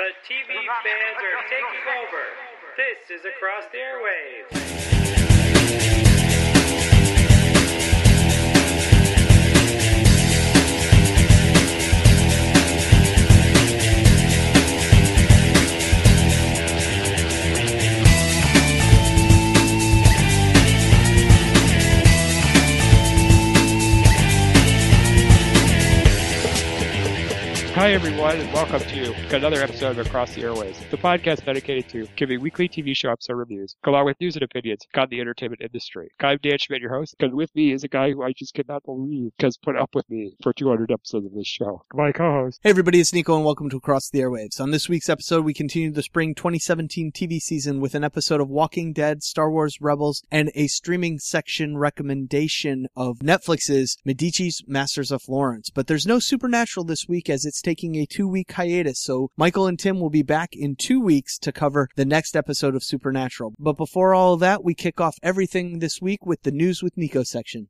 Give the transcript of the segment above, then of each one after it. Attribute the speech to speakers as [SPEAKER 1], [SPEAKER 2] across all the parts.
[SPEAKER 1] The TV fans are taking over. This is Across the Airwaves.
[SPEAKER 2] Hi, everyone, and welcome to another episode Across the Airwaves, the podcast dedicated to giving weekly TV show episode reviews, along with news and opinions on the entertainment industry. I'm Dan Schmidt, your host, and with me is a guy who I just cannot believe has put up with me for 200 episodes of this show. My co-host.
[SPEAKER 3] Hey everybody, it's Nico and welcome to Across the Airwaves. On this week's episode, we continue the spring 2017 TV season with an episode of Walking Dead, Star Wars Rebels, and a streaming section recommendation of Netflix's Medici's Masters of Florence. But there's no Supernatural this week as it's taking a two week hiatus, so Michael and Tim will be back in two weeks to cover the next episode of Supernatural. But before all of that, we kick off everything this week with the News with Nico section.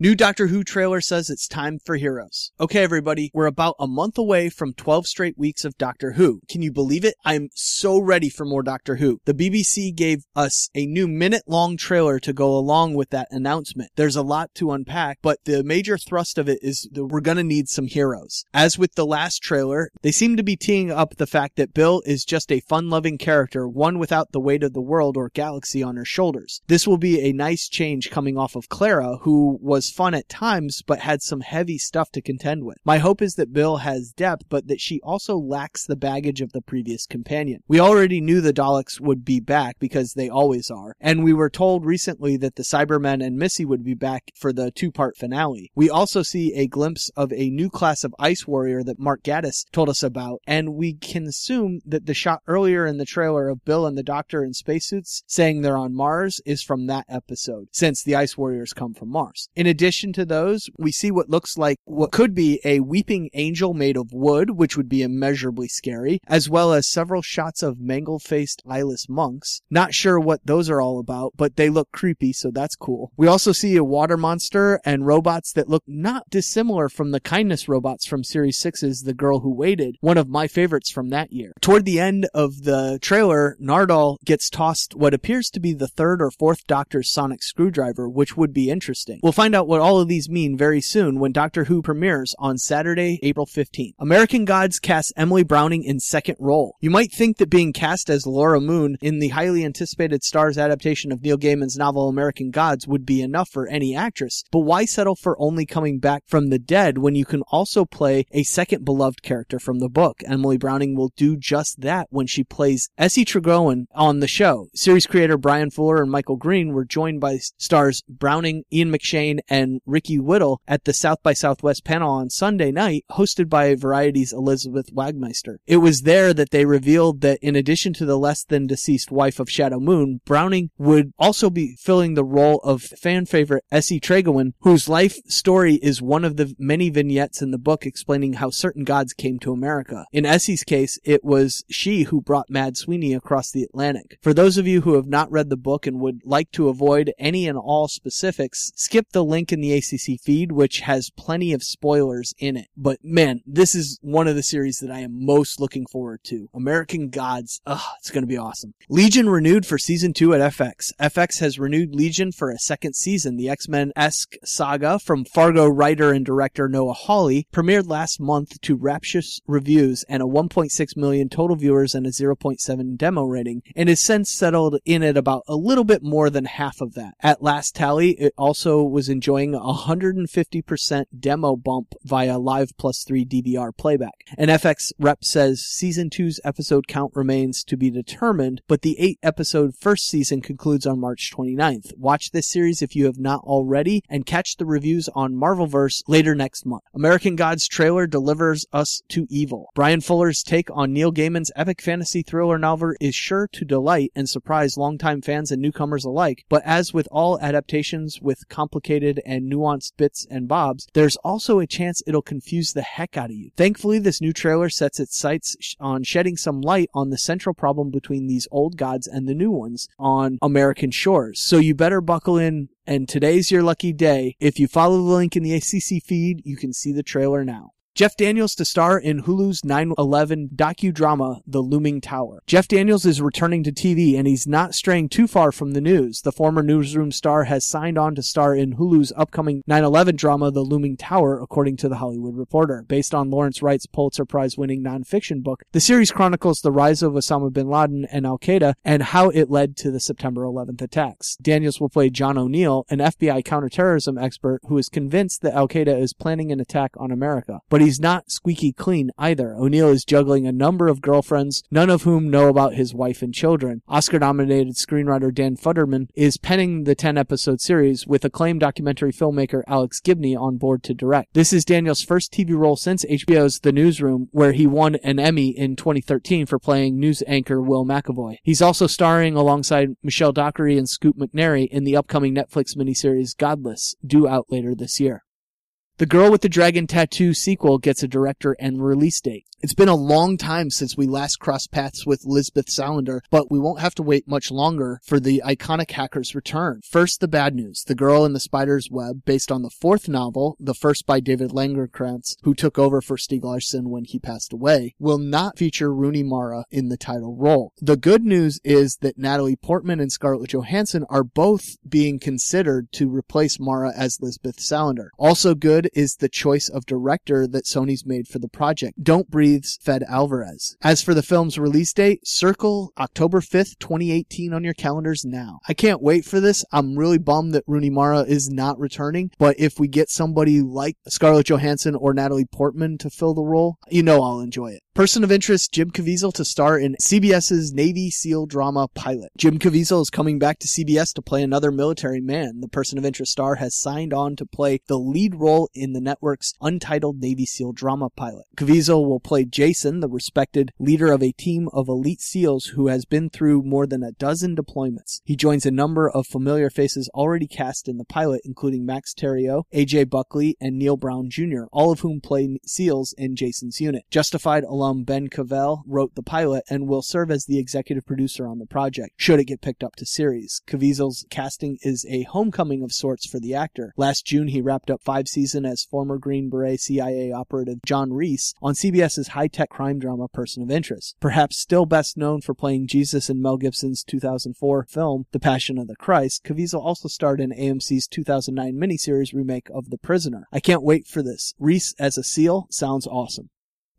[SPEAKER 3] New Doctor Who trailer says it's time for heroes. Okay, everybody, we're about a month away from 12 straight weeks of Doctor Who. Can you believe it? I'm so ready for more Doctor Who. The BBC gave us a new minute long trailer to go along with that announcement. There's a lot to unpack, but the major thrust of it is that we're gonna need some heroes. As with the last trailer, they seem to be teeing up the fact that Bill is just a fun loving character, one without the weight of the world or galaxy on her shoulders. This will be a nice change coming off of Clara, who was fun at times, but had some heavy stuff to contend with. My hope is that Bill has depth, but that she also lacks the baggage of the previous companion. We already knew the Daleks would be back because they always are, and we were told recently that the Cybermen and Missy would be back for the two-part finale. We also see a glimpse of a new class of Ice Warrior that Mark Gatiss told us about, and we can assume that the shot earlier in the trailer of Bill and the Doctor in spacesuits saying they're on Mars is from that episode, since the Ice Warriors come from Mars. In addition to those, we see what looks like what could be a weeping angel made of wood, which would be immeasurably scary, as well as several shots of mangled-faced eyeless monks. Not sure what those are all about, but they look creepy, so that's cool. We also see a water monster and robots that look not dissimilar from the kindness robots from Series 6's The Girl Who Waited, one of my favorites from that year. Toward the end of the trailer, Nardole gets tossed what appears to be the third or fourth Doctor's sonic screwdriver, which would be interesting. We'll find out what all of these mean very soon when Doctor Who premieres on Saturday, April 15th. American Gods casts Emily Browning in second role. You might think that being cast as Laura Moon in the highly anticipated Starz adaptation of Neil Gaiman's novel American Gods would be enough for any actress, but why settle for only coming back from the dead when you can also play a second beloved character from the book? Emily Browning will do just that when she plays Essie Tregowan on the show. Series creator Bryan Fuller and Michael Green were joined by stars Browning, Ian McShane, and Ricky Whittle at the South by Southwest panel on Sunday night, hosted by Variety's Elizabeth Wagmeister. It was there that they revealed that in addition to the less than deceased wife of Shadow Moon, Browning would also be filling the role of fan favorite Essie Tregowan, whose life story is one of the many vignettes in the book explaining how certain gods came to America. In Essie's case, it was she who brought Mad Sweeney across the Atlantic. For those of you who have not read the book and would like to avoid any and all specifics, skip the link in the ACC feed, which has plenty of spoilers in it. But man, this is one of the series that I am most looking forward to. American Gods. Ugh, it's gonna be awesome. Legion renewed for season two at FX. FX has renewed Legion for a second season. The X-Men-esque saga from Fargo writer and director Noah Hawley premiered last month to rapturous reviews and a 1.6 million total viewers and a 0.7 demo rating, and has since settled in at about a little bit more than half of that. At last tally, it also was enjoying a 150% demo bump via Live Plus 3 DVR playback. An FX rep says season 2's episode count remains to be determined, but the 8 episode first season concludes on March 29th. Watch this series if you have not already and catch the reviews on Marvelverse later next month. American Gods trailer delivers us to evil. Bryan Fuller's take on Neil Gaiman's epic fantasy thriller novel is sure to delight and surprise longtime fans and newcomers alike, but as with all adaptations with complicated and nuanced bits and bobs, there's also a chance it'll confuse the heck out of you. Thankfully, this new trailer sets its sights on shedding some light on the central problem between these old gods and the new ones on American shores. So you better buckle in and today's your lucky day. If you follow the link in the ACC feed, you can see the trailer now. Jeff Daniels to star in Hulu's 9/11 docudrama The Looming Tower. Jeff Daniels is returning to TV and he's not straying too far from the news. The former newsroom star has signed on to star in Hulu's upcoming 9/11 drama The Looming Tower, according to the Hollywood Reporter. Based on Lawrence Wright's Pulitzer Prize-winning nonfiction book, the series chronicles the rise of Osama bin Laden and Al-Qaeda and how it led to the September 11th attacks. Daniels will play John O'Neill, an FBI counterterrorism expert who is convinced that Al-Qaeda is planning an attack on America. But he's not squeaky clean either. O'Neill is juggling a number of girlfriends, none of whom know about his wife and children. Oscar nominated screenwriter Dan Futterman is penning the 10 episode series with acclaimed documentary filmmaker Alex Gibney on board to direct. This is Daniel's first TV role since HBO's The Newsroom, where he won an Emmy in 2013 for playing news anchor Will McAvoy. He's also starring alongside Michelle Dockery and Scoot McNairy in the upcoming Netflix miniseries Godless, due out later this year. The Girl with the Dragon Tattoo sequel gets a director and release date. It's been a long time since we last crossed paths with Lisbeth Salander, but we won't have to wait much longer for the iconic hacker's return. First, the bad news. The Girl in the Spider's Web, based on the fourth novel, the first by David Lagercrantz, who took over for Stieg Larsson when he passed away, will not feature Rooney Mara in the title role. The good news is that Natalie Portman and Scarlett Johansson are both being considered to replace Mara as Lisbeth Salander. Also good is the choice of director that Sony's made for the project. Don't Breathe breathes Fede Alvarez. As for the film's release date, circle October 5th, 2018 on your calendars now. I can't wait for this. I'm really bummed that Rooney Mara is not returning, but if we get somebody like Scarlett Johansson or Natalie Portman to fill the role, you know I'll enjoy it. Person of interest, Jim Caviezel to star in CBS's Navy SEAL drama pilot. Jim Caviezel is coming back to CBS to play another military man. The person of interest star has signed on to play the lead role in the network's untitled Navy SEAL drama pilot. Caviezel will play Jason, the respected leader of a team of elite SEALs who has been through more than a dozen deployments. He joins a number of familiar faces already cast in the pilot, including Max Thieriot, AJ Buckley, and Neil Brown Jr., all of whom play SEALs in Jason's unit. Justified alum Ben Cavell wrote the pilot and will serve as the executive producer on the project, should it get picked up to series. Caviezel's casting is a homecoming of sorts for the actor. Last June, he wrapped up five seasons as former Green Beret CIA operative John Reese on CBS's high-tech crime drama Person of Interest. Perhaps still best known for playing Jesus in Mel Gibson's 2004 film The Passion of the Christ, Caviezel also starred in AMC's 2009 miniseries remake of The Prisoner. I can't wait for this. Reese as a SEAL sounds awesome.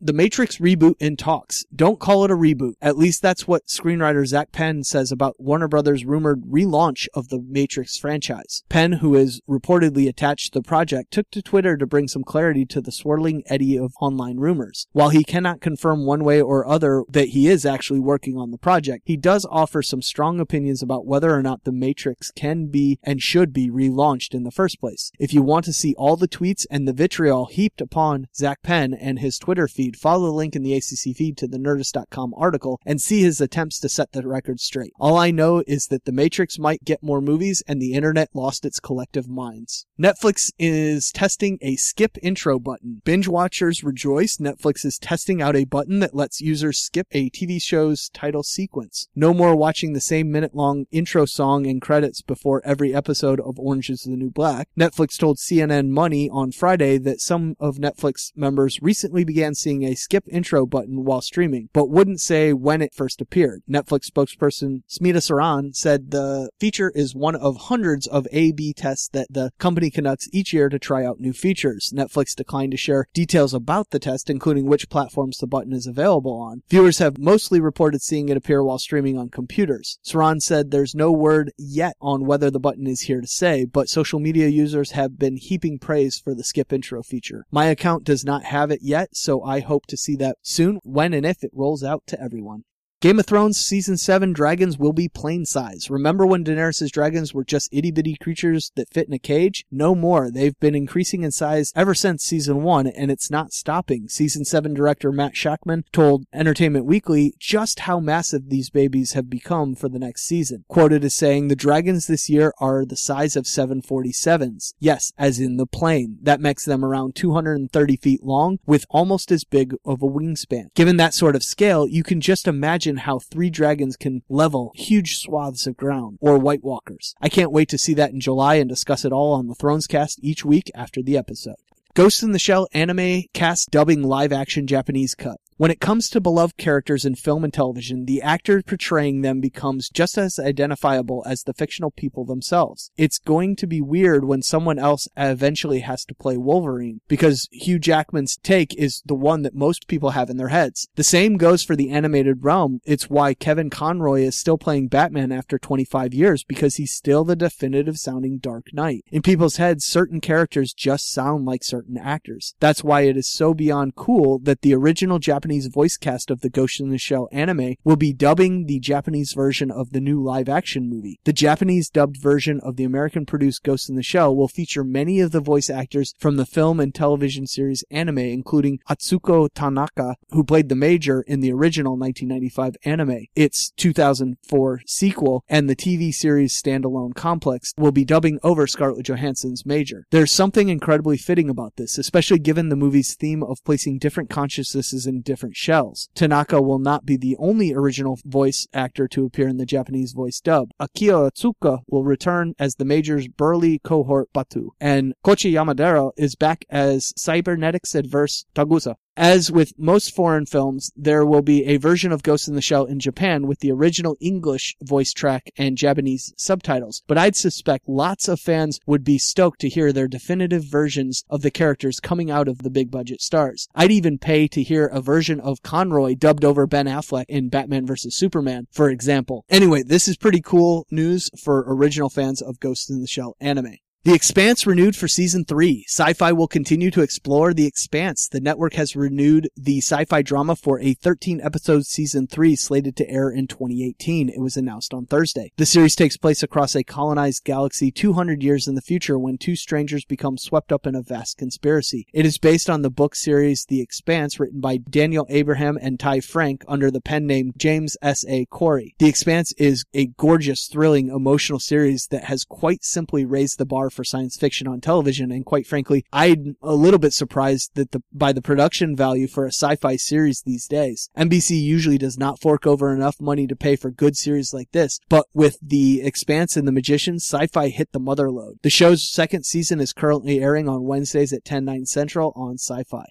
[SPEAKER 3] The Matrix reboot in talks. Don't call it a reboot. At least that's what screenwriter Zak Penn says about Warner Brothers' rumored relaunch of the Matrix franchise. Penn, who is reportedly attached to the project, took to Twitter to bring some clarity to the swirling eddy of online rumors. While he cannot confirm one way or other that he is actually working on the project, he does offer some strong opinions about whether or not the Matrix can be and should be relaunched in the first place. If you want to see all the tweets and the vitriol heaped upon Zak Penn and his Twitter feed, follow the link in the ACC feed to the Nerdist.com article and see his attempts to set the record straight. All I know is that The Matrix might get more movies and the internet lost its collective minds. Netflix is testing a skip intro button. Binge watchers rejoice. Netflix is testing out a button that lets users skip a TV show's title sequence. No more watching the same minute long intro song and credits before every episode of Orange is the New Black. Netflix told CNN Money on Friday that some of Netflix members recently began seeing a skip intro button while streaming, but wouldn't say when it first appeared. Netflix spokesperson Smita Saran said the feature is one of hundreds of A-B tests that the company conducts each year to try out new features. Netflix declined to share details about the test, including which platforms the button is available on. Viewers have mostly reported seeing it appear while streaming on computers. Saran said there's no word yet on whether the button is here to stay, but social media users have been heaping praise for the skip intro feature. My account does not have it yet, so I hope to see that soon when and if it rolls out to everyone. Game of Thrones season 7 dragons will be plane size. Remember when Daenerys' dragons were just itty bitty creatures that fit in a cage? No more. They've been increasing in size ever since season 1 and it's not stopping. Season 7 director Matt Shakman told Entertainment Weekly just how massive these babies have become for the next season. Quoted as saying, the dragons this year are the size of 747s. Yes, as in the plane. That makes them around 230 feet long with almost as big of a wingspan. Given that sort of scale, you can just imagine how three dragons can level huge swaths of ground, or White Walkers. I can't wait to see that in July and discuss it all on the Thrones cast each week after the episode. Ghost in the Shell anime cast dubbing live action Japanese cut. When it comes to beloved characters in film and television, the actor portraying them becomes just as identifiable as the fictional people themselves. It's going to be weird when someone else eventually has to play Wolverine, because Hugh Jackman's take is the one that most people have in their heads. The same goes for the animated realm. It's why Kevin Conroy is still playing Batman after 25 years, because he's still the definitive sounding Dark Knight. In people's heads, certain characters just sound like certain actors. That's why it is so beyond cool that the original Japanese Japanese voice cast of the Ghost in the Shell anime will be dubbing the Japanese version of the new live action movie. The Japanese dubbed version of the American produced Ghost in the Shell will feature many of the voice actors from the film and television series anime, including Atsuko Tanaka, who played the Major in the original 1995 anime. Its 2004 sequel and the TV series standalone complex will be dubbing over Scarlett Johansson's Major. There's something incredibly fitting about this, especially given the movie's theme of placing different consciousnesses in different shells. Tanaka will not be the only original voice actor to appear in the Japanese voice dub. Akio Ōtsuka will return as the Major's burly cohort Batou, and Koichi Yamadera is back as Cybernetics Adverse Togusa. As with most foreign films, there will be a version of Ghost in the Shell in Japan with the original English voice track and Japanese subtitles, but I'd suspect lots of fans would be stoked to hear their definitive versions of the characters coming out of the big budget stars. I'd even pay to hear a version of Conroy dubbed over Ben Affleck in Batman vs. Superman, for example. Anyway, this is pretty cool news for original fans of Ghost in the Shell anime. The Expanse renewed for season three. Syfy will continue to explore The Expanse. The network has renewed the sci-fi drama for a 13 episode season three slated to air in 2018. It was announced on Thursday. The series takes place across a colonized galaxy 200 years in the future when two strangers become swept up in a vast conspiracy. It is based on the book series The Expanse written by Daniel Abraham and Ty Franck under the pen name James S. A. Corey. The Expanse is a gorgeous, thrilling, emotional series that has quite simply raised the bar for science fiction on television. And quite frankly, I'm a little bit surprised that the, by the production value for a sci-fi series these days. NBC usually does not fork over enough money to pay for good series like this, but with The Expanse and The Magicians, Syfy hit the mother load. The show's second season is currently airing on Wednesdays at 10, 9 central on Syfy.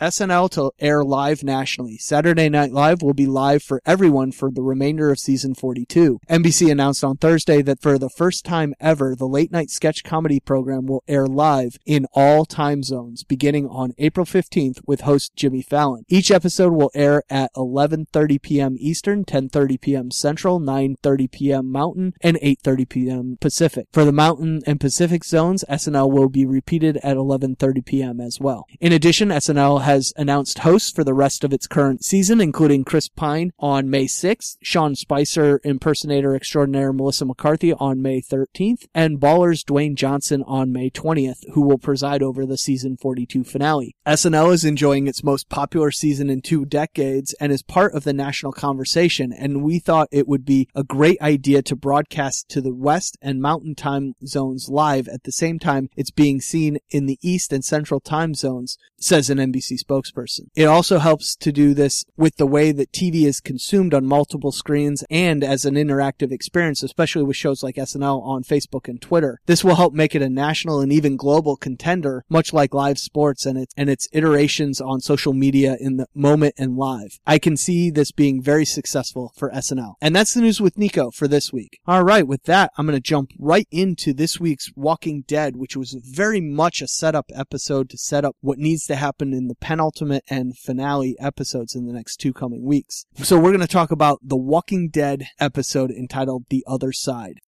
[SPEAKER 3] SNL to air live nationally. Saturday Night Live will be live for everyone for the remainder of season 42. NBC announced on Thursday that for the first time ever, the late night sketch comedy program will air live in all time zones beginning on April 15th with host Jimmy Fallon. Each episode will air at 11:30 p.m. Eastern, 10:30 p.m. Central, 9:30 p.m. Mountain, and 8:30 p.m. Pacific. For the Mountain and Pacific zones, SNL will be repeated at 11:30 p.m. as well. In addition, SNL has announced hosts for the rest of its current season, including Chris Pine on May 6th, Sean Spicer impersonator extraordinaire Melissa McCarthy on May 13th, and Ballers Dwayne Johnson on May 20th, who will preside over the season 42 finale. SNL is enjoying its most popular season in two decades and is part of the national conversation, and we thought it would be a great idea to broadcast to the West and Mountain time zones live at the same time it's being seen in the East and Central time zones, says an NBC spokesperson. It also helps to do this with the way that TV is consumed on multiple screens and as an interactive experience, especially with shows like SNL on Facebook and Twitter. This will help make it a national and even global contender, much like live sports and its, and its iterations on social media in the moment and live. I can see this being very successful for SNL. And that's the news with Nico for this week. All right, with that, I'm going to jump right into this week's Walking Dead, which was very much a setup episode to set up what needs to happen in the penultimate and finale episodes in the next two coming weeks. So we're going to talk about the Walking Dead episode entitled The Other Side.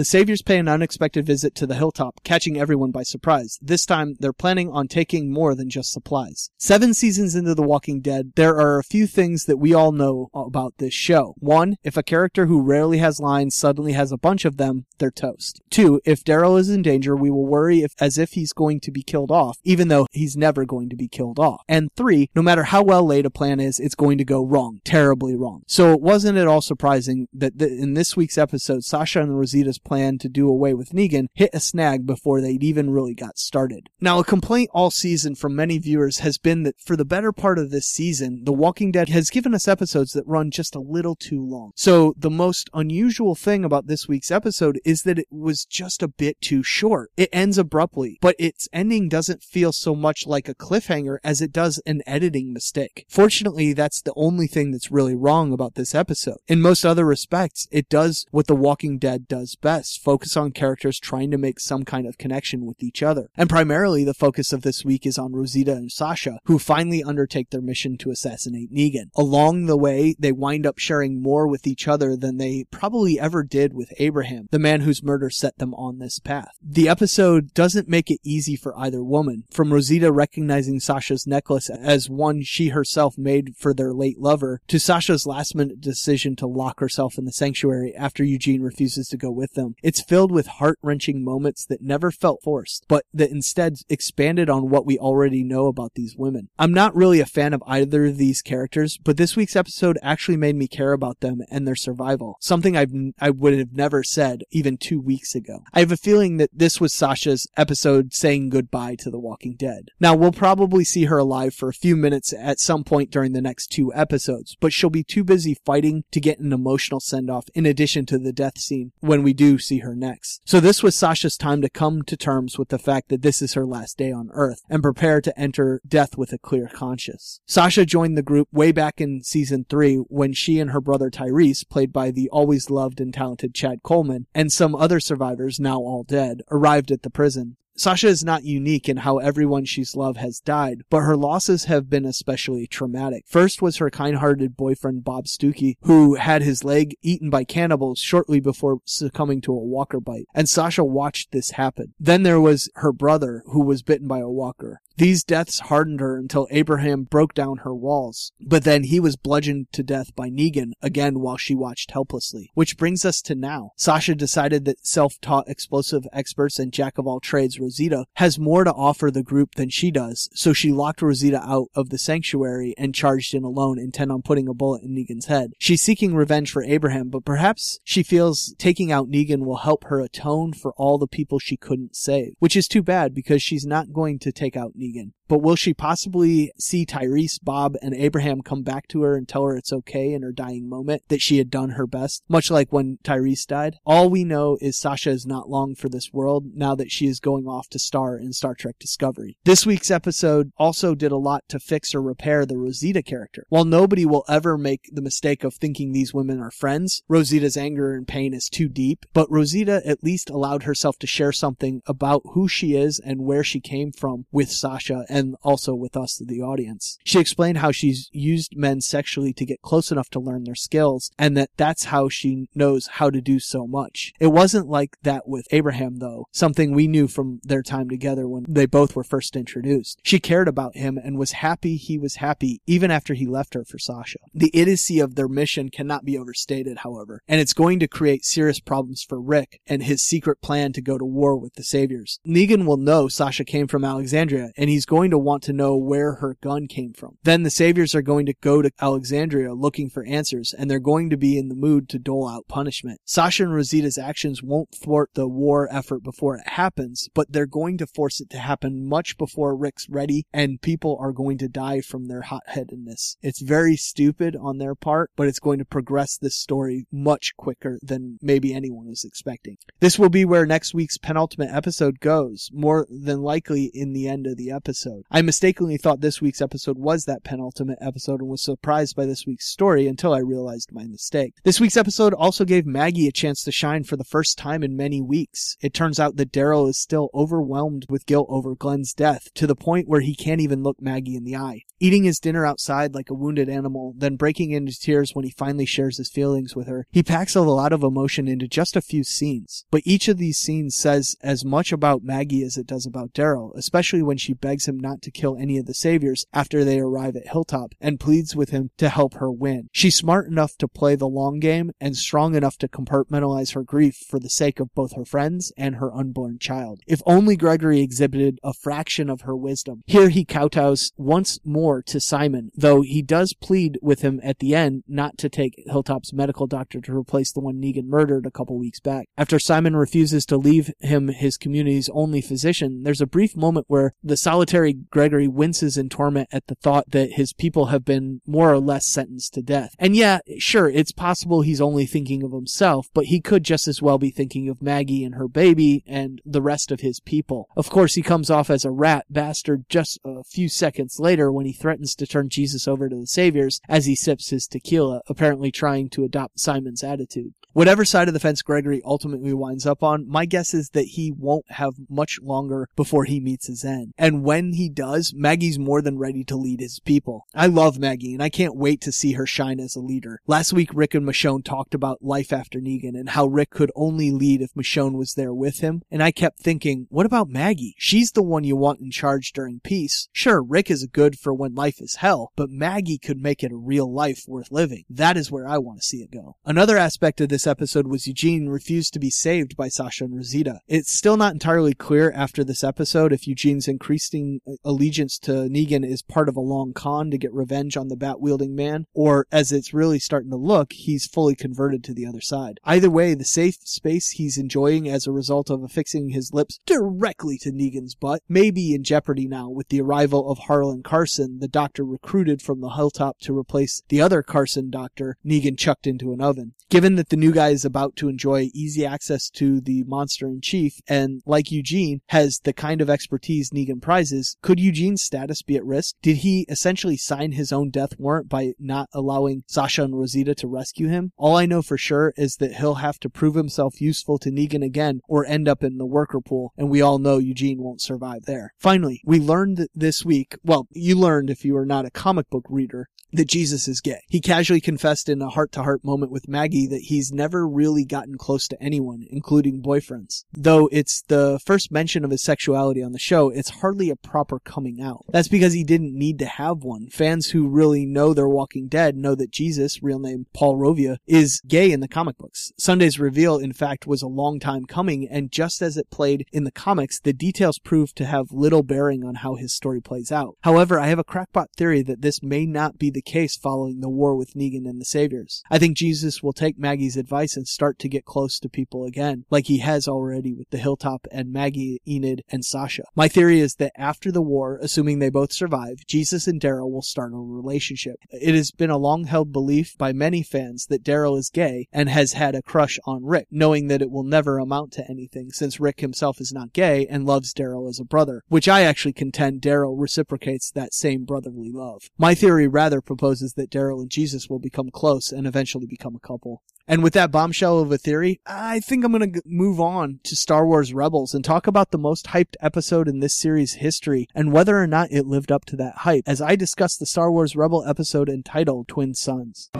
[SPEAKER 3] The Saviors pay an unexpected visit to the hilltop, catching everyone by surprise. This time, they're planning on taking more than just supplies. Seven seasons into The Walking Dead, there are a few things that we all know about this show. One, if a character who rarely has lines suddenly has a bunch of them, they're toast. Two, if Daryl is in danger, we will worry if, as if he's going to be killed off, even though he's never going to be killed off. And three, no matter how well laid a plan is, it's going to go wrong, terribly wrong. So it wasn't at all surprising that th- in this week's episode, Sasha and Rosita's plan to do away with Negan hit a snag before they'd even really got started. Now, a complaint all season from many viewers has been that for the better part of this season, The Walking Dead has given us episodes that run just a little too long. So the most unusual thing about this week's episode is that it was just a bit too short. It ends abruptly, but its ending doesn't feel so much like a cliffhanger as it does an editing mistake. Fortunately, that's the only thing that's really wrong about this episode. In most other respects, it does what The Walking Dead does best, focus on characters trying to make some kind of connection with each other. And primarily the focus of this week is on Rosita and Sasha, who finally undertake their mission to assassinate Negan. Along the way, they wind up sharing more with each other than they probably ever did with Abraham, the man whose murder set them on this path. The episode doesn't make it easy for either woman, from Rosita recognizing Sasha's necklace as one she herself made for their late lover, to Sasha's last minute decision to lock herself in the sanctuary after Eugene refuses to go with them. It's filled with heart wrenching moments that never felt forced, but that instead expanded on what we already know about these women. I'm not really a fan of either of these characters, but this week's episode actually made me care about them and their survival, something I've, I would have never said even two weeks ago. I have a feeling that this was Sasha's episode saying goodbye to The Walking Dead. Now, we'll probably see her alive for a few minutes at some point during the next two episodes, but she'll be too busy fighting to get an emotional send off in addition to the death scene when we do see her next. So this was Sasha's time to come to terms with the fact that this is her last day on Earth and prepare to enter death with a clear conscience. Sasha joined the group way back in season three when she and her brother Tyrese, played by the always loved and talented Chad Coleman, and some other survivors now all dead, arrived at the prison. Sasha is not unique in how everyone she's loved has died, but her losses have been especially traumatic. First was her kind-hearted boyfriend Bob Stookey, who had his leg eaten by cannibals shortly before succumbing to a walker bite, and Sasha watched this happen. Then there was her brother, who was bitten by a walker. These deaths hardened her until Abraham broke down her walls. But then he was bludgeoned to death by Negan again while she watched helplessly. Which brings us to now. Sasha decided that self-taught explosive experts and jack of all trades Rosita has more to offer the group than she does, so she locked Rosita out of the sanctuary and charged in alone, intent on putting a bullet in Negan's head. She's seeking revenge for Abraham, but perhaps she feels taking out Negan will help her atone for all the people she couldn't save, which is too bad because she's not going to take out Negan vegan. But will she possibly see Tyrese, Bob, and Abraham come back to her and tell her it's okay in her dying moment that she had done her best, much like when Tyrese died? All we know is Sasha is not long for this world now that she is going off to star in Star Trek Discovery. This week's episode also did a lot to fix or repair the Rosita character. While nobody will ever make the mistake of thinking these women are friends, Rosita's anger and pain is too deep, but Rosita at least allowed herself to share something about who she is and where she came from with Sasha and also with us, the audience. She explained how she's used men sexually to get close enough to learn their skills and that that's how she knows how to do so much. It wasn't like that with Abraham though, something we knew from their time together when they both were first introduced. She cared about him and was happy he was happy even after he left her for Sasha. The idiocy of their mission cannot be overstated, however, and it's going to create serious problems for Rick and his secret plan to go to war with the Saviors. Negan will know Sasha came from Alexandria and he's going to want to know where her gun came from. Then the Saviors are going to go to Alexandria looking for answers and they're going to be in the mood to dole out punishment. Sasha and Rosita's actions won't thwart the war effort before it happens, but they're going to force it to happen much before Rick's ready and people are going to die from their hot-headedness. It's very stupid on their part, but it's going to progress this story much quicker than maybe anyone was expecting. This will be where next week's penultimate episode goes, more than likely in the end of the episode. Episode. I mistakenly thought this week's episode was that penultimate episode and was surprised by this week's story until I realized my mistake. This week's episode also gave Maggie a chance to shine for the first time in many weeks. It turns out that Daryl is still overwhelmed with guilt over Glenn's death to the point where he can't even look Maggie in the eye. Eating his dinner outside like a wounded animal, then breaking into tears when he finally shares his feelings with her, he packs a lot of emotion into just a few scenes. But each of these scenes says as much about Maggie as it does about Daryl, especially when she begs him not to kill any of the saviors after they arrive at Hilltop and pleads with him to help her win. She's smart enough to play the long game and strong enough to compartmentalize her grief for the sake of both her friends and her unborn child. If only Gregory exhibited a fraction of her wisdom. Here he kowtows once more to Simon, though he does plead with him at the end not to take Hilltop's medical doctor to replace the one Negan murdered a couple weeks back. After Simon refuses to leave him his community's only physician, there's a brief moment where the solitary Gregory winces in torment at the thought that his people have been more or less sentenced to death. And yeah, sure, it's possible he's only thinking of himself, but he could just as well be thinking of Maggie and her baby and the rest of his people. Of course, he comes off as a rat bastard just a few seconds later when he threatens to turn Jesus over to the Saviors as he sips his tequila, apparently trying to adopt Simon's attitude. Whatever side of the fence Gregory ultimately winds up on, my guess is that he won't have much longer before he meets his end. And when he does, Maggie's more than ready to lead his people. I love Maggie, and I can't wait to see her shine as a leader. Last week, Rick and Michonne talked about life after Negan and how Rick could only lead if Michonne was there with him. And I kept thinking, what about Maggie? She's the one you want in charge during peace. Sure, Rick is good for when life is hell, but Maggie could make it a real life worth living. That is where I want to see it go. Another aspect of this episode was Eugene refused to be saved by Sasha and Rosita. It's still not entirely clear after this episode if Eugene's increasing allegiance to Negan is part of a long con to get revenge on the bat wielding man, or as it's really starting to look, he's fully converted to the other side. Either way, the safe space he's enjoying as a result of affixing his lips directly to Negan's butt may be in jeopardy now with the arrival of Harlan Carson, the doctor recruited from the hilltop to replace the other Carson doctor Negan chucked into an oven. Given that the new guy is about to enjoy easy access to the monster in chief and, like Eugene, has the kind of expertise Negan prizes, could Eugene's status be at risk? Did he essentially sign his own death warrant by not allowing Sasha and Rosita to rescue him? All I know for sure is that he'll have to prove himself useful to Negan again or end up in the worker pool, and we all know Eugene won't survive there. Finally, we learned this week, well, you learned if you are not a comic book reader, that Jesus is gay. He casually confessed in a heart to heart moment with Maggie that he's never really gotten close to anyone, including boyfriends. Though it's the first mention of his sexuality on the show, it's hardly a proper coming out. That's because he didn't need to have one. Fans who really know their Walking Dead know that Jesus, real name Paul Rovia, is gay in the comic books. Sunday's reveal, in fact, was a long time coming, and just as it played in the comics, the details proved to have little bearing on how his story plays out. However, I have a crackpot theory that this may not be the case following the war with Negan and the Saviors. I think Jesus will take Maggie's advice and start to get close to people again, like he has already with the Hilltop and Maggie, Enid, and Sasha. My theory is that after the war, assuming they both survive, Jesus and Daryl will start a relationship. It has been a long held belief by many fans that Daryl is gay and has had a crush on Rick, knowing that it will never amount to anything since Rick himself is not gay and loves Daryl as a brother, which I actually contend Daryl reciprocates that same brotherly love. My theory rather proposes that Daryl and Jesus will become close and eventually become a couple. And with that bombshell of a theory, I think I'm going to move on to Star Wars Rebels and talk about the most hyped episode in this series' history and whether or not it lived up to that hype as I discuss the Star Wars Rebel episode entitled Twin Suns.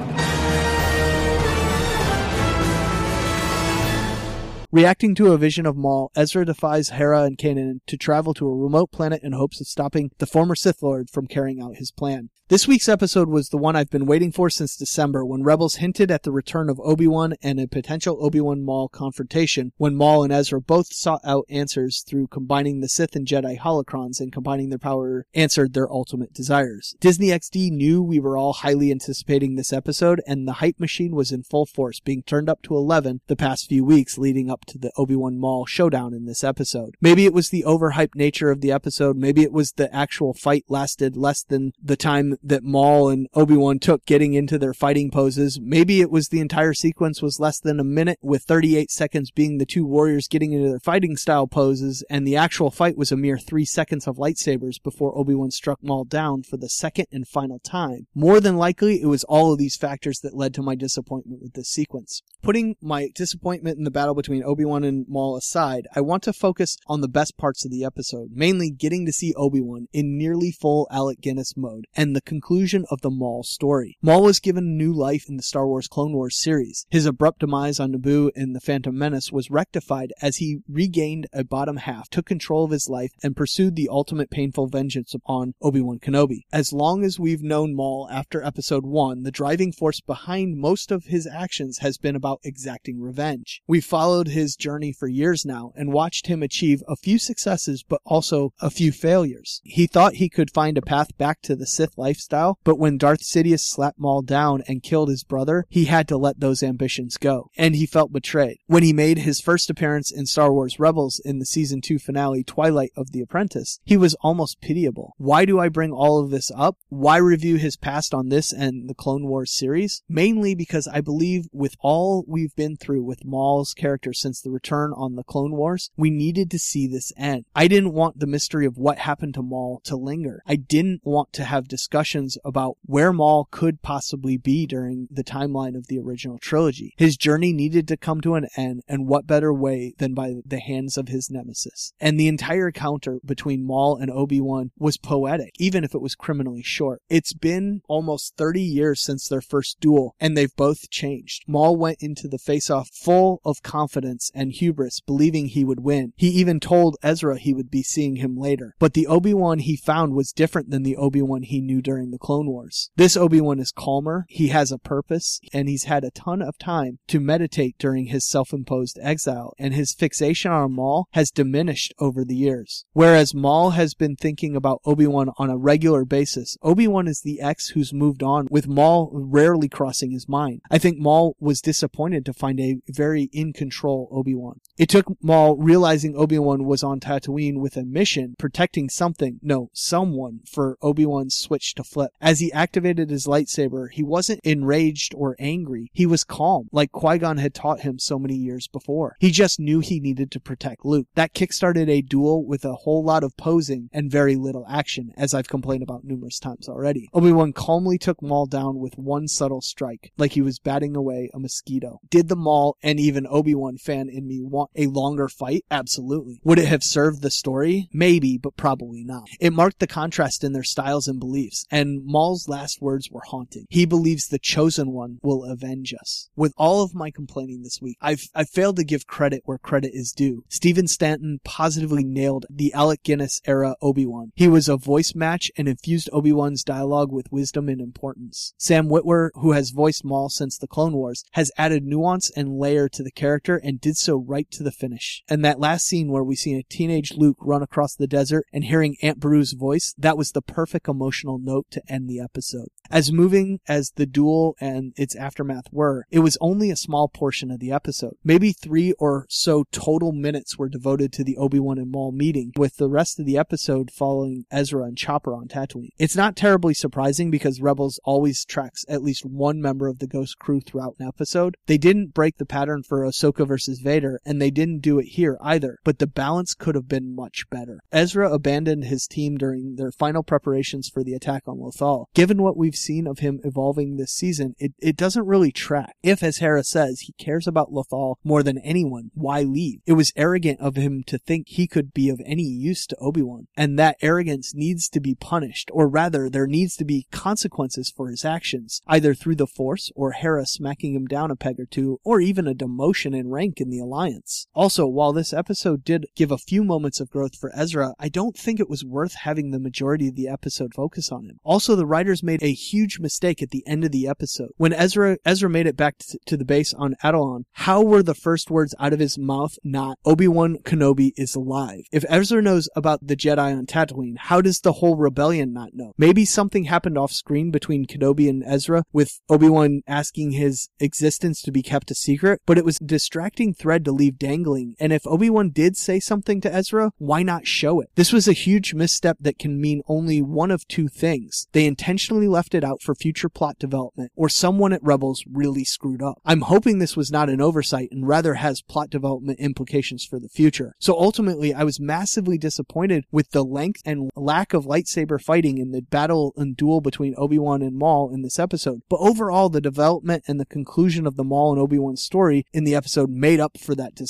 [SPEAKER 3] Reacting to a vision of Maul, Ezra defies Hera and Kanan to travel to a remote planet in hopes of stopping the former Sith Lord from carrying out his plan. This week's episode was the one I've been waiting for since December when Rebels hinted at the return of Obi-Wan and a potential Obi-Wan Maul confrontation when Maul and Ezra both sought out answers through combining the Sith and Jedi holocrons and combining their power answered their ultimate desires. Disney XD knew we were all highly anticipating this episode and the hype machine was in full force being turned up to 11 the past few weeks leading up to the Obi-Wan Maul showdown in this episode. Maybe it was the overhyped nature of the episode. Maybe it was the actual fight lasted less than the time that Maul and Obi-Wan took getting into their fighting poses. Maybe it was the entire sequence was less than a minute with 38 seconds being the two warriors getting into their fighting style poses and the actual fight was a mere three seconds of lightsabers before Obi-Wan struck Maul down for the second and final time. More than likely, it was all of these factors that led to my disappointment with this sequence. Putting my disappointment in the battle between Obi-Wan and Maul aside, I want to focus on the best parts of the episode, mainly getting to see Obi-Wan in nearly full Alec Guinness mode and the conclusion of the Maul story. Maul was given new life in the Star Wars Clone Wars series. His abrupt demise on Naboo in The Phantom Menace was rectified as he regained a bottom half, took control of his life, and pursued the ultimate painful vengeance upon Obi-Wan Kenobi. As long as we've known Maul after episode 1, the driving force behind most of his actions has been about exacting revenge. We've followed his journey for years now and watched him achieve a few successes but also a few failures. He thought he could find a path back to the Sith lifestyle, but when Darth Sidious slapped Maul down and killed his brother, he had to let those ambitions go. And he felt betrayed. When he made his first appearance in Star Wars Rebels in the season 2 finale Twilight of the Apprentice, he was almost pitiable. Why do I bring all of this up? Why review his past on this and the Clone Wars series? Mainly because I believe with all we've been through with Maul's character since the return on the Clone Wars, we needed to see this end. I didn't want the mystery of what happened to Maul to linger. I didn't want to have discussions about where Maul could possibly be during the timeline of the original trilogy. His journey needed to come to an end, and what better way than by the hands of his nemesis? And the entire encounter between Maul and Obi-Wan was poetic, even if it was criminally short. It's been almost 30 years since their first duel, and they've both changed. Maul went into the face-off full of confidence and hubris, believing he would win. He even told Ezra he would be seeing him later. But the Obi-Wan he found was different than the Obi-Wan he knew during the Clone Wars. This Obi-Wan is calmer, he has a purpose, and he's had a ton of time to meditate during his self-imposed exile, and his fixation on Maul has diminished over the years. Whereas Maul has been thinking about Obi-Wan on a regular basis, Obi-Wan is the ex who's moved on, with Maul rarely crossing his mind. I think Maul was disappointed to find a very in control Obi-Wan. It took Maul realizing Obi-Wan was on Tatooine with a mission, protecting something, no, someone, for Obi-Wan's switch to flip. As he activated his lightsaber, he wasn't enraged or angry. He was calm, like Qui-Gon had taught him so many years before. He just knew he needed to protect Luke. That kickstarted a duel with a whole lot of posing and very little action, as I've complained about numerous times already. Obi-Wan calmly took Maul down with one subtle strike, like he was batting away a mosquito. Did the Maul and even Obi-Wan fan in me want a longer fight? Absolutely. Would it have served the story? Maybe, but probably not. It marked the contrast in their styles and beliefs, and Maul's last words were haunting. He believes the chosen one will avenge us. With all of my complaining this week, I've, I've failed to give credit where credit is due. Stephen Stanton positively nailed the Alec Guinness era Obi-Wan. He was a voice match and infused Obi-Wan's dialogue with wisdom and importance. Sam Witwer, who has voiced Maul since the Clone Wars, has added nuance and layer to the character and did so right to the finish. And that last scene where we see a teenage Luke run across the desert and hearing Aunt Beru's voice, that was the perfect emotional note to end the episode. As moving as the duel and its aftermath were, it was only a small portion of the episode. Maybe three or so total minutes were devoted to the Obi-Wan and Maul meeting, with the rest of the episode following Ezra and Chopper on Tatooine. It's not terribly surprising because Rebels always tracks at least one member of the Ghost crew throughout an episode. They didn't break the pattern for Ahsoka versus Vader, and they didn't do it here either, but the balance could have been much better. Ezra abandoned his team during their final preparations for the attack on Lothal. Given what we've seen of him evolving this season, it, it doesn't really track. If, as Hera says, he cares about Lothal more than anyone, why leave? It was arrogant of him to think he could be of any use to Obi-Wan, and that arrogance needs to be punished, or rather, there needs to be consequences for his actions, either through the Force or Hera smacking him down a peg or two, or even a demotion in rank in the Alliance. Also, while this episode did give a few moments of growth for Ezra, I don't think it was worth having the majority of the episode focus on him. Also, the writers made a huge mistake at the end of the episode. When Ezra Ezra made it back to the base on Atollon, how were the first words out of his mouth not Obi-Wan Kenobi is alive? If Ezra knows about the Jedi on Tatooine, how does the whole rebellion not know? Maybe something happened off screen between Kenobi and Ezra with Obi-Wan asking his existence to be kept a secret, but it was a distracting thread to leave dangling, and if Obi-Wan did say something to Ezra, why not show it? This was a huge misstep that can mean only one of two things. They intentionally left it out for future plot development, or someone at Rebels really screwed up. I'm hoping this was not an oversight and rather has plot development implications for the future. So ultimately, I was massively disappointed with the length and lack of lightsaber fighting in the battle and duel between Obi-Wan and Maul in this episode. But overall, the development and the conclusion of the Maul and Obi-Wan story in the episode made up for that disappointment.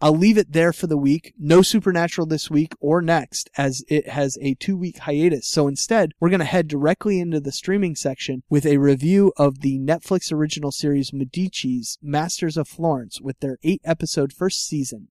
[SPEAKER 3] I'll leave it there for the week. No Supernatural this week or next as it has a two week hiatus. So instead, we're going to head directly into the streaming section with a review of the Netflix original series Medici's Masters of Florence with their eight episode first season.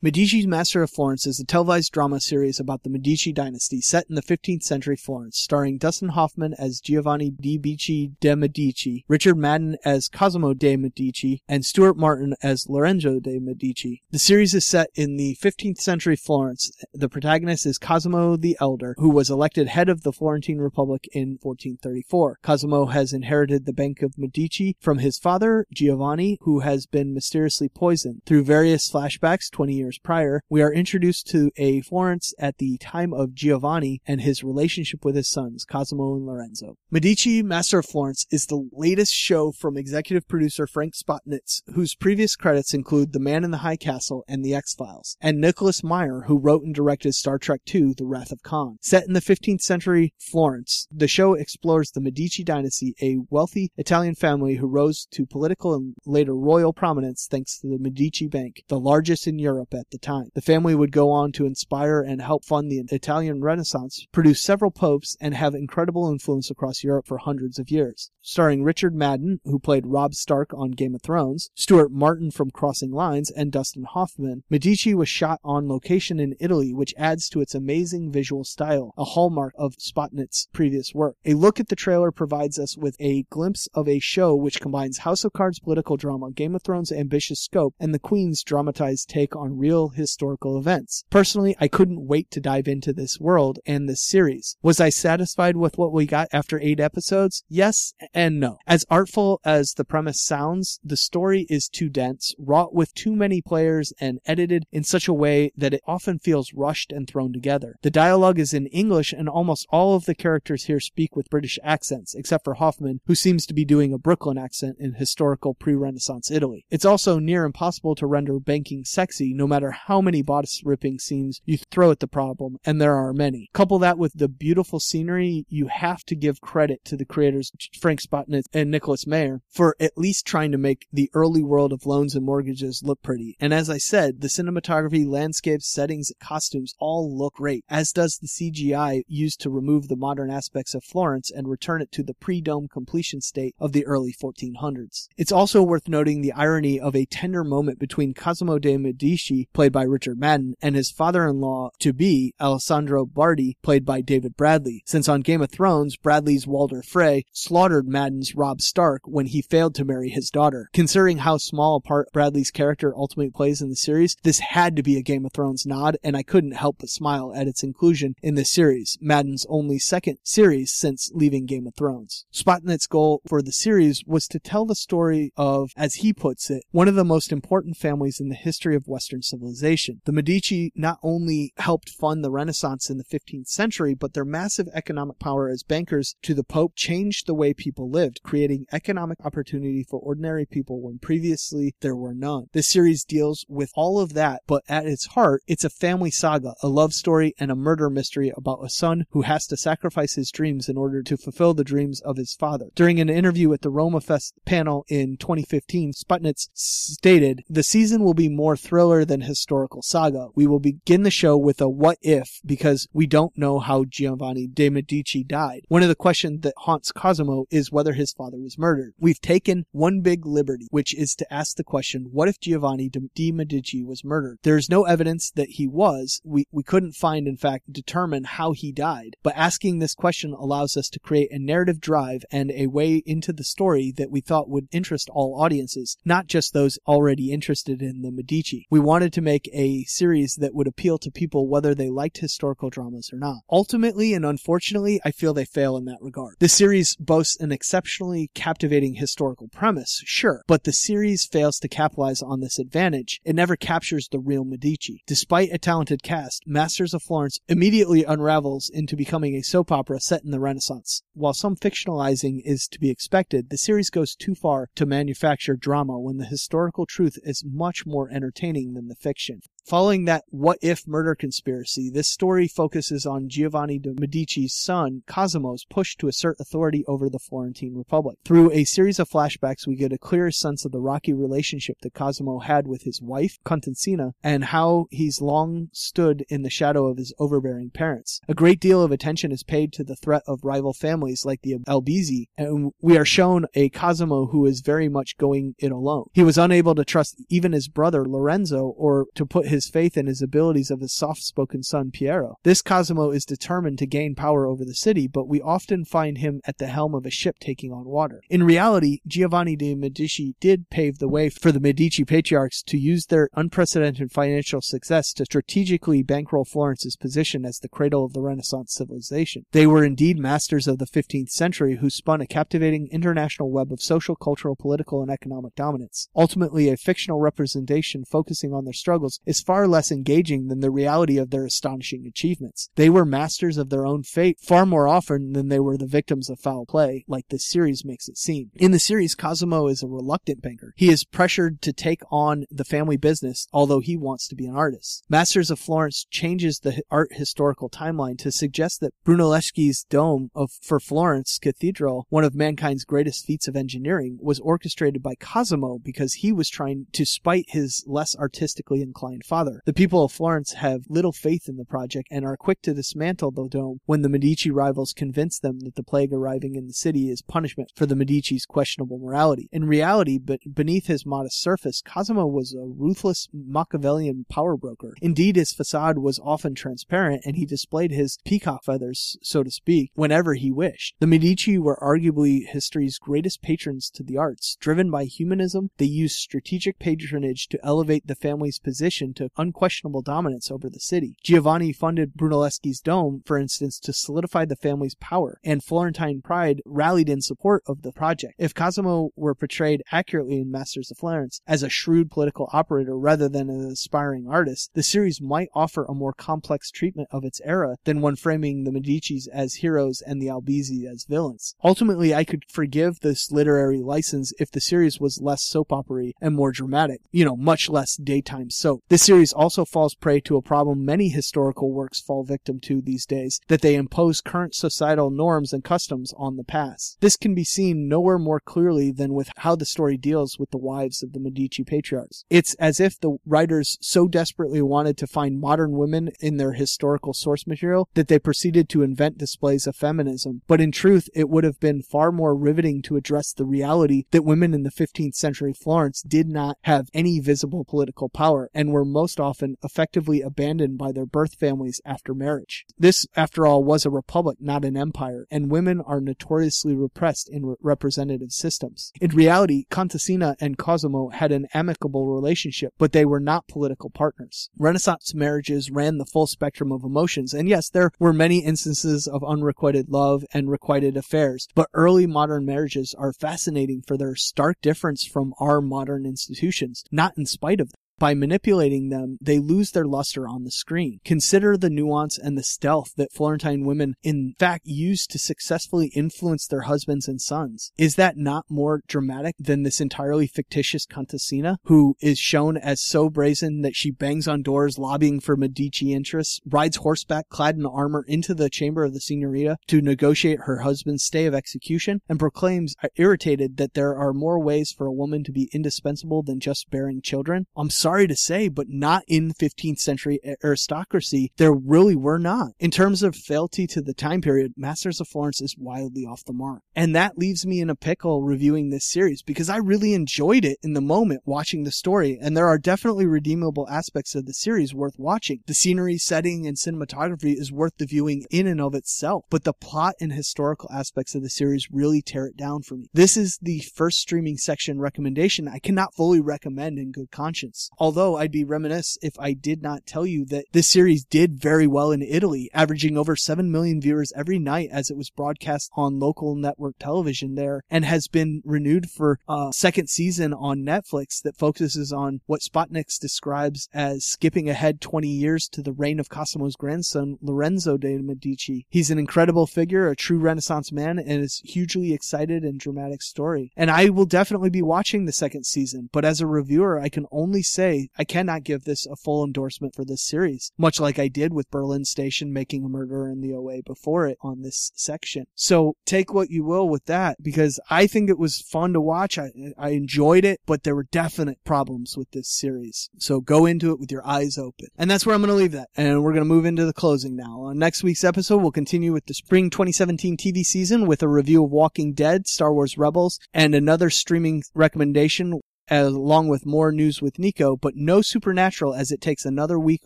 [SPEAKER 3] Medici's Master of Florence is a televised drama series about the Medici dynasty set in the 15th century Florence, starring Dustin Hoffman as Giovanni di Bicci de' Medici, Richard Madden as Cosimo de' Medici, and Stuart Martin as Lorenzo de' Medici. The series is set in the 15th century Florence. The protagonist is Cosimo the Elder, who was elected head of the Florentine Republic in 1434. Cosimo has inherited the Bank of Medici from his father, Giovanni, who has been mysteriously poisoned. Through various flashbacks 20 years years prior, we are introduced to a Florence at the time of Giovanni and his relationship with his sons, Cosimo and Lorenzo. Medici, Master of Florence is the latest show from executive producer Frank Spotnitz, whose previous credits include The Man in the High Castle and The X-Files, and Nicholas Meyer, who wrote and directed Star Trek II, The Wrath of Khan. Set in the 15th century Florence, the show explores the Medici dynasty, a wealthy Italian family who rose to political and later royal prominence thanks to the Medici Bank, the largest in Europe at the time. The family would go on to inspire and help fund the Italian Renaissance, produce several popes, and have incredible influence across Europe for hundreds of years. Starring Richard Madden, who played Robb Stark on Game of Thrones, Stuart Martin from Crossing Lines, and Dustin Hoffman, Medici was shot on location in Italy, which adds to its amazing visual style, a hallmark of Spotnitz's previous work. A look at the trailer provides us with a glimpse of a show which combines House of Cards political drama, Game of Thrones ambitious scope, and the Queen's dramatized take on real real historical events. Personally, I couldn't wait to dive into this world and this series. Was I satisfied with what we got after eight episodes? Yes and no. As artful as the premise sounds, the story is too dense, wrought with too many players, and edited in such a way that it often feels rushed and thrown together. The dialogue is in English, and almost all of the characters here speak with British accents, except for Hoffman, who seems to be doing a Brooklyn accent in historical pre-Renaissance Italy. It's also near impossible to render banking sexy, no matter matter how many bodice ripping scenes you throw at the problem, and there are many. Couple that with the beautiful scenery, you have to give credit to the creators Frank Spotnitz and Nicholas Meyer for at least trying to make the early world of loans and mortgages look pretty. And as I said, the cinematography, landscapes, settings, costumes all look great, as does the CGI used to remove the modern aspects of Florence and return it to the pre-dome completion state of the early 1400s. It's also worth noting the irony of a tender moment between Cosimo de' Medici played by Richard Madden, and his father-in-law to be, Alessandro Bardi, played by David Bradley, since on Game of Thrones, Bradley's Walder Frey slaughtered Madden's Robb Stark when he failed to marry his daughter. Considering how small a part Bradley's character ultimately plays in the series, this had to be a Game of Thrones nod, and I couldn't help but smile at its inclusion in the series, Madden's only second series since leaving Game of Thrones. Spotnitz's goal for the series was to tell the story of, as he puts it, one of the most important families in the history of Western civilization civilization. The Medici not only helped fund the Renaissance in the 15th century, but their massive economic power as bankers to the Pope changed the way people lived, creating economic opportunity for ordinary people when previously there were none. This series deals with all of that, but at its heart, it's a family saga, a love story, and a murder mystery about a son who has to sacrifice his dreams in order to fulfill the dreams of his father. During an interview at the Roma Fest panel in 2015, Spotnitz stated, The season will be more thriller than historical saga. We will begin the show with a what if because we don't know how Giovanni de' Medici died. One of the questions that haunts Cosimo is whether his father was murdered. We've taken one big liberty, which is to ask the question, what if Giovanni de' Medici was murdered? There is no evidence that he was. We, we couldn't find, in fact, determine how he died. But asking this question allows us to create a narrative drive and a way into the story that we thought would interest all audiences, not just those already interested in the Medici. We wanted wanted to make a series that would appeal to people whether they liked historical dramas or not. Ultimately and unfortunately, I feel they fail in that regard. The series boasts an exceptionally captivating historical premise, sure, but the series fails to capitalize on this advantage. It never captures the real Medici. Despite a talented cast, Masters of Florence immediately unravels into becoming a soap opera set in the Renaissance. While some fictionalizing is to be expected, the series goes too far to manufacture drama when the historical truth is much more entertaining than the fiction. Following that what if murder conspiracy, this story focuses on Giovanni de Medici's son, Cosimo's push to assert authority over the Florentine Republic. Through a series of flashbacks, we get a clearer sense of the rocky relationship that Cosimo had with his wife, Contessina, and how he's long stood in the shadow of his overbearing parents. A great deal of attention is paid to the threat of rival families like the Albizzi, and we are shown a Cosimo who is very much going it alone. He was unable to trust even his brother Lorenzo or to put his his faith in his abilities of his soft-spoken son Piero. This Cosimo is determined to gain power over the city, but we often find him at the helm of a ship taking on water. In reality, Giovanni de' Medici did pave the way for the Medici patriarchs to use their unprecedented financial success to strategically bankroll Florence's position as the cradle of the Renaissance civilization. They were indeed masters of the 15th century who spun a captivating international web of social, cultural, political, and economic dominance. Ultimately, a fictional representation focusing on their struggles is far less engaging than the reality of their astonishing achievements. They were masters of their own fate far more often than they were the victims of foul play, like this series makes it seem. In the series, Cosimo is a reluctant banker. He is pressured to take on the family business, although he wants to be an artist. Masters of Florence changes the art historical timeline to suggest that Brunelleschi's dome of for Florence Cathedral, one of mankind's greatest feats of engineering, was orchestrated by Cosimo because he was trying to spite his less artistically inclined father. The people of Florence have little faith in the project and are quick to dismantle the dome when the Medici rivals convince them that the plague arriving in the city is punishment for the Medici's questionable morality. In reality, but beneath his modest surface, Cosimo was a ruthless Machiavellian power broker. Indeed, his facade was often transparent and he displayed his peacock feathers, so to speak, whenever he wished. The Medici were arguably history's greatest patrons to the arts. Driven by humanism, they used strategic patronage to elevate the family's position to unquestionable dominance over the city. Giovanni funded Brunelleschi's dome, for instance, to solidify the family's power, and Florentine pride rallied in support of the project. If Cosimo were portrayed accurately in Masters of Florence as a shrewd political operator rather than an aspiring artist, the series might offer a more complex treatment of its era than one framing the Medicis as heroes and the Albizzi as villains. Ultimately, I could forgive this literary license if the series was less soap opery and more dramatic, you know, much less daytime soap. This series also falls prey to a problem many historical works fall victim to these days, that they impose current societal norms and customs on the past. This can be seen nowhere more clearly than with how the story deals with the wives of the Medici patriarchs. It's as if the writers so desperately wanted to find modern women in their historical source material that they proceeded to invent displays of feminism. But in truth, it would have been far more riveting to address the reality that women in the 15th century Florence did not have any visible political power and were most often effectively abandoned by their birth families after marriage. This, after all, was a republic, not an empire, and women are notoriously repressed in re- representative systems. In reality, Contessina and Cosimo had an amicable relationship, but they were not political partners. Renaissance marriages ran the full spectrum of emotions, and yes, there were many instances of unrequited love and requited affairs, but early modern marriages are fascinating for their stark difference from our modern institutions, not in spite of them. By manipulating them, they lose their luster on the screen. Consider the nuance and the stealth that Florentine women in fact used to successfully influence their husbands and sons. Is that not more dramatic than this entirely fictitious Contessina, who is shown as so brazen that she bangs on doors lobbying for Medici interests, rides horseback clad in armor into the chamber of the Signorina to negotiate her husband's stay of execution, and proclaims, uh, irritated, that there are more ways for a woman to be indispensable than just bearing children? I'm sorry sorry to say, but not in 15th century aristocracy. There really were not. In terms of fealty to the time period, Masters of Florence is wildly off the mark. And that leaves me in a pickle reviewing this series because I really enjoyed it in the moment watching the story. And there are definitely redeemable aspects of the series worth watching. The scenery, setting, and cinematography is worth the viewing in and of itself. But the plot and historical aspects of the series really tear it down for me. This is the first streaming section recommendation I cannot fully recommend in good conscience. Although I'd be remiss if I did not tell you that this series did very well in Italy, averaging over 7 million viewers every night as it was broadcast on local network television there and has been renewed for a second season on Netflix that focuses on what Spotnitz describes as skipping ahead 20 years to the reign of Cosimo's grandson, Lorenzo de Medici. He's an incredible figure, a true Renaissance man, and is hugely excited and dramatic story. And I will definitely be watching the second season, but as a reviewer, I can only say I cannot give this a full endorsement for this series, much like I did with Berlin Station making a murderer in the OA before it on this section. So take what you will with that because I think it was fun to watch. I, I enjoyed it, but there were definite problems with this series. So go into it with your eyes open. And that's where I'm going to leave that. And we're going to move into the closing now. On next week's episode, we'll continue with the spring 2017 TV season with a review of Walking Dead, Star Wars Rebels, and another streaming recommendation along with more news with Nico, but no Supernatural as it takes another week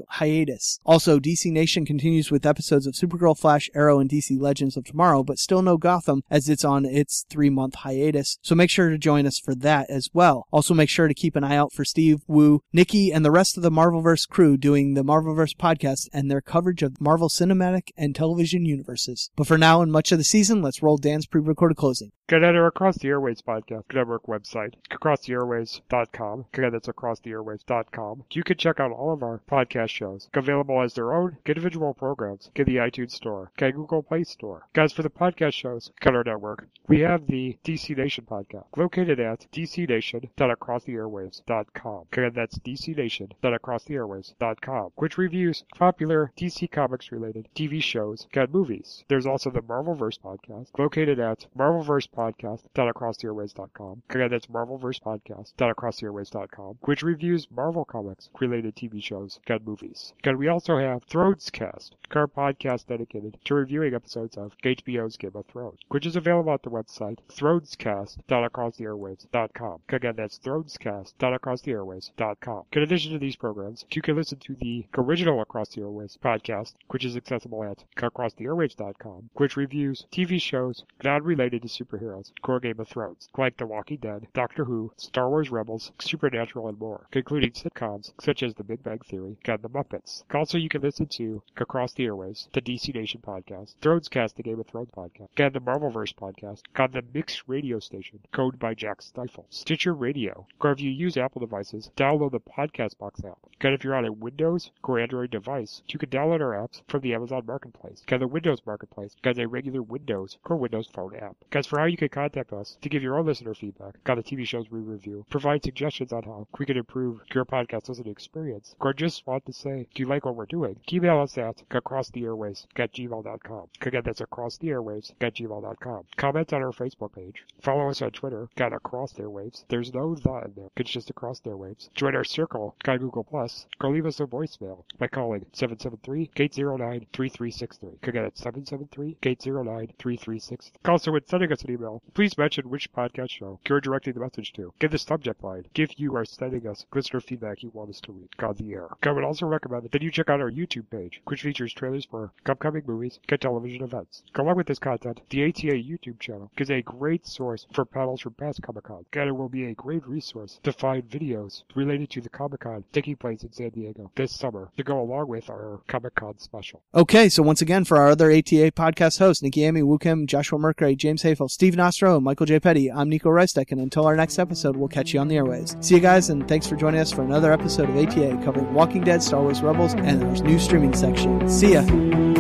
[SPEAKER 3] hiatus. Also, DC Nation continues with episodes of Supergirl, Flash, Arrow, and DC Legends of Tomorrow, but still no Gotham as it's on its three month hiatus. So make sure to join us for that as well. Also, make sure to keep an eye out for Steve, Wu, Nikki, and the rest of the Marvelverse crew doing the Marvelverse podcast and their coverage of Marvel cinematic and television universes. But for now and much of the season, let's roll Dan's pre-recorded closing.
[SPEAKER 2] Get at our Across the Airwaves podcast network website, acrosstheairwaves.com. Again, that's acrosstheairwaves.com. You can check out all of our podcast shows, available as their own individual programs. Get the iTunes Store, get Google Play Store. Guys, for the podcast shows, cut our network. We have the DC Nation podcast, located at dcnation.acrosstheairwaves.com. Again, that's dcnation.acrosstheairwaves.com, which reviews popular DC Comics related TV shows and movies. There's also the Marvelverse podcast, located at Marvelverse podcast.acrosstheairwaves.com. Again, that's Marvelverse podcast.acrosstheairwaves.com, which reviews Marvel Comics related TV shows and movies. Again, we also have Thronescast, our podcast dedicated to reviewing episodes of HBO's Game of Thrones, which is available at the website thronescast.acrosstheairwaves.com. Again, that's thronescast.acrosstheairwaves.com. In addition to these programs, you can listen to the original Across the Airwaves podcast, which is accessible at acrosstheairwaves.com, which reviews TV shows not related to superheroes, core Game of Thrones, like The Walking Dead, Doctor Who, Star Wars Rebels, Supernatural, and more, including sitcoms such as The Big Bang Theory and The Muppets. Also, you can listen to Across the Airwaves, the DC Nation podcast, Thronescast, the Game of Thrones podcast, and the Marvelverse podcast on the Mix radio station, code by Jack Stifle, Stitcher Radio, or if you use Apple devices, download the Podcast Box app. And if you're on a Windows or Android device, you can download our apps from the Amazon Marketplace, and the Windows Marketplace, and a regular Windows or Windows Phone app. As for how you can contact us to give your own listener feedback on the TV shows we review, provide suggestions on how we can improve your podcast listening experience, or just want to say, do you like what we're doing? Email us at acrosstheairwaves at gmail.com. Again, that's acrosstheairwaves at gmail.com. Comment on our Facebook page. Follow us on Twitter at Across the Airwaves. There's no the in there. It's just Across the Airwaves. Join our circle on Google Plus, or leave us a voicemail by calling 773-809-3363. Again, it's 773-809-3363. Also, when sending us an email, please mention which podcast show you're directing the message to. Give the subject line if you are sending us listener feedback you want us to read on the air. I would also recommend that you check out our YouTube page, which features trailers for upcoming movies and television events. Go along with this content, the ATA YouTube channel is a great source for panels from past Comic Con, and it will be a great resource to find videos related to the Comic Con taking place in San Diego this summer to go along with our Comic Con special.
[SPEAKER 3] Okay, so once again, for our other ATA podcast hosts, Nikki Amy, Wu Kim, Joshua Mercury, James Hafel, Steve Nostro, and Michael J. Petty, I'm Nico Reistek, and until our next episode, we'll catch you on the airways. See you guys, and thanks for joining us for another episode of ATA covering Walking Dead, Star Wars Rebels, and our new streaming section. See ya!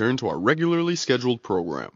[SPEAKER 4] Return to our regularly scheduled program.